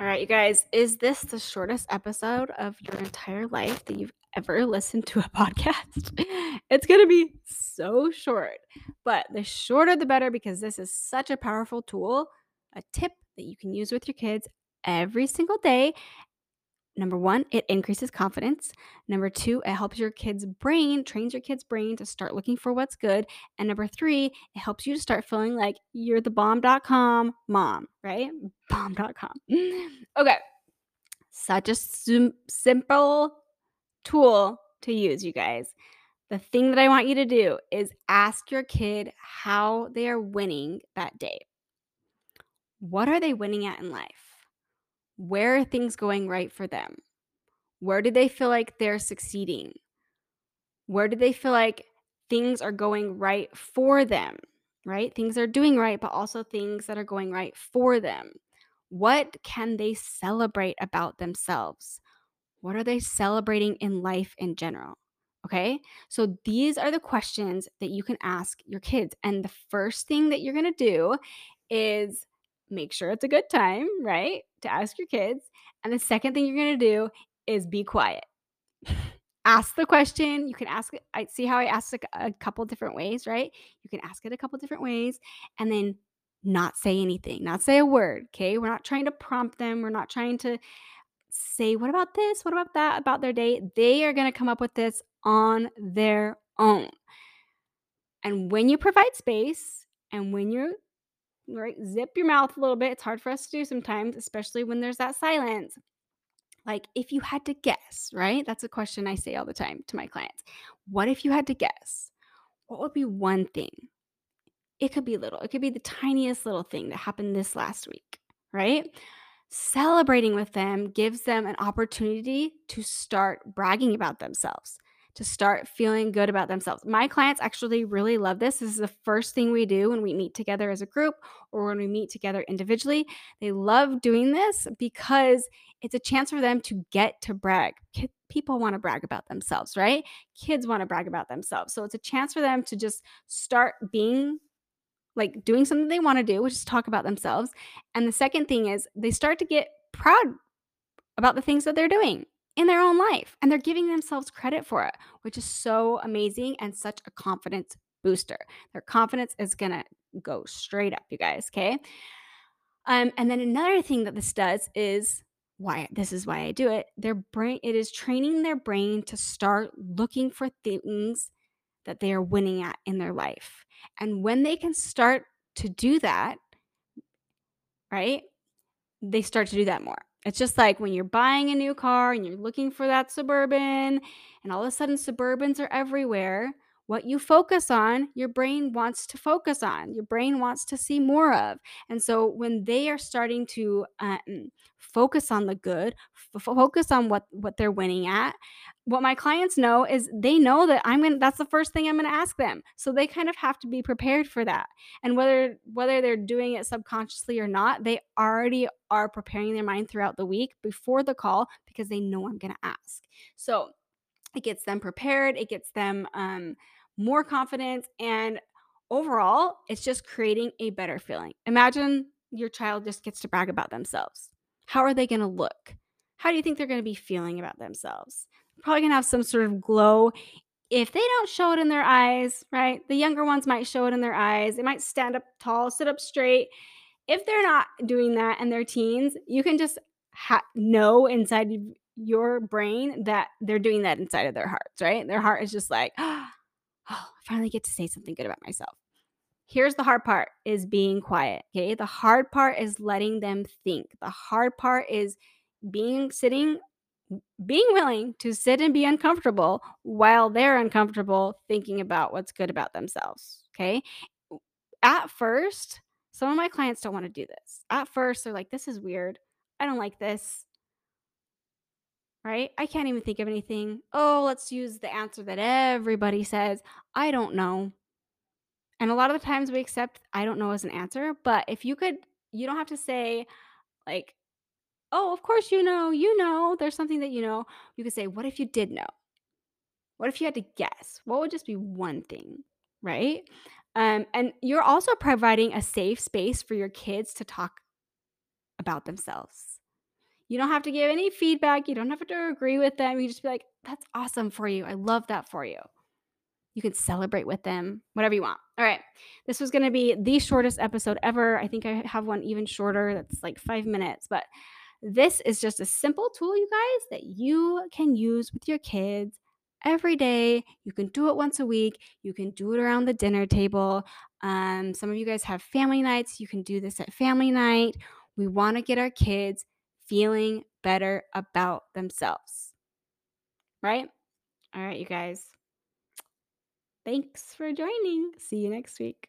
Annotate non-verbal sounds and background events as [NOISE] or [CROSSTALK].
All right, you guys, is this the shortest episode of your entire life that you've ever listened to a [LAUGHS] podcast? it's going to be so short, but the shorter the better because this is such a powerful tool, a tip that you can use with your kids every single day Number one, it increases confidence. Number two, it helps your kid's brain, trains your kid's brain to start looking for what's good. And number three, it helps you to start feeling like you're the bomb.com mom, right? Bomb.com. Okay. Such a sim- simple tool to use, you guys. The thing that I want you to do is ask your kid how they are winning that day. What are they winning at in life? Where are things going right for them? Where do they feel like they're succeeding? Where do they feel like things are going right for them? Right? Things are doing right, but also things that are going right for them. What can they celebrate about themselves? What are they celebrating in life in general? Okay. So these are the questions that you can ask your kids. And the first thing that you're going to do is make sure it's a good time, right? To ask your kids. And the second thing you're going to do is be quiet. ask the question. You can ask it. I see how I asked a, a couple different ways, right? You can ask it a couple different ways and then not say anything, not say a word. Okay. We're not trying to prompt them. We're not trying to say, what about this? What about that? About their day. They are going to come up with this on their own. And when you provide space and when you're right, zip your mouth a little bit, it's hard for us to do sometimes, especially when there's that silence. Like, if you had to guess, right? That's a question I say all the time to my clients. What if you had to guess? What would be one thing? It could be little, it could be the tiniest little thing that happened this last week, right? Celebrating with them gives them an opportunity to start bragging about themselves to start feeling good about themselves. My clients actually really love this. This is the first thing we do when we meet together as a group or when we meet together individually. They love doing this because it's a chance for them to get to brag. People want to brag about themselves, right? Kids want to brag about themselves. So it's a chance for them to just start being like doing something they want to do, which is talk about themselves. And the second thing is they start to get proud about the things that they're doing in their own life and they're giving themselves credit for it, which is so amazing and such a confidence booster. Their confidence is going to go straight up, you guys, okay? Um, and then another thing that this does is why this is why I do it. Their brain it is training their brain to start looking for things that they are winning at in their life. And when they can start to do that, right? They start to do that more. It's just like when you're buying a new car and you're looking for that suburban, and all of a sudden suburbans are everywhere. What you focus on, your brain wants to focus on. Your brain wants to see more of. And so when they are starting to um, focus on the good, f- focus on what what they're winning at, what my clients know is they know that I'm going to that's the first thing I'm going to ask them. So they kind of have to be prepared for that. And whether whether they're doing it subconsciously or not, they already are preparing their mind throughout the week before the call because they know I'm going to ask. So it gets them prepared, it gets them um, more confidence and overall, it's just creating a better feeling. Imagine your child just gets to brag about themselves. How are they going to look? How do you think they're going to be feeling about themselves? probably going to have some sort of glow. If they don't show it in their eyes, right? The younger ones might show it in their eyes. They might stand up tall, sit up straight. If they're not doing that and they're teens, you can just ha- know inside your brain that they're doing that inside of their hearts, right? Their heart is just like, [GASPS] ah, oh, I finally get to say something good about myself. Here's the hard part is being quiet, okay? The hard part is letting them think. The hard part is being sitting being willing to sit and be uncomfortable while they're uncomfortable thinking about what's good about themselves. Okay. At first, some of my clients don't want to do this. At first, they're like, this is weird. I don't like this. Right? I can't even think of anything. Oh, let's use the answer that everybody says. I don't know. And a lot of the times we accept I don't know as an answer. But if you could, you don't have to say, like, Oh, of course you know, you know, there's something that you know. You could say, what if you did know? What if you had to guess? What would just be one thing, right? Um, and you're also providing a safe space for your kids to talk about themselves. You don't have to give any feedback. You don't have to agree with them. You just be like, that's awesome for you. I love that for you. You can celebrate with them, whatever you want. All right. This was going to be the shortest episode ever. I think I have one even shorter that's like five minutes, but this is just a simple tool, you guys, that you can use with your kids every day. You can do it once a week. You can do it around the dinner table. Um, some of you guys have family nights. You can do this at family night. We want to get our kids feeling better about themselves. Right? All right, you guys. Thanks for joining. See you next week.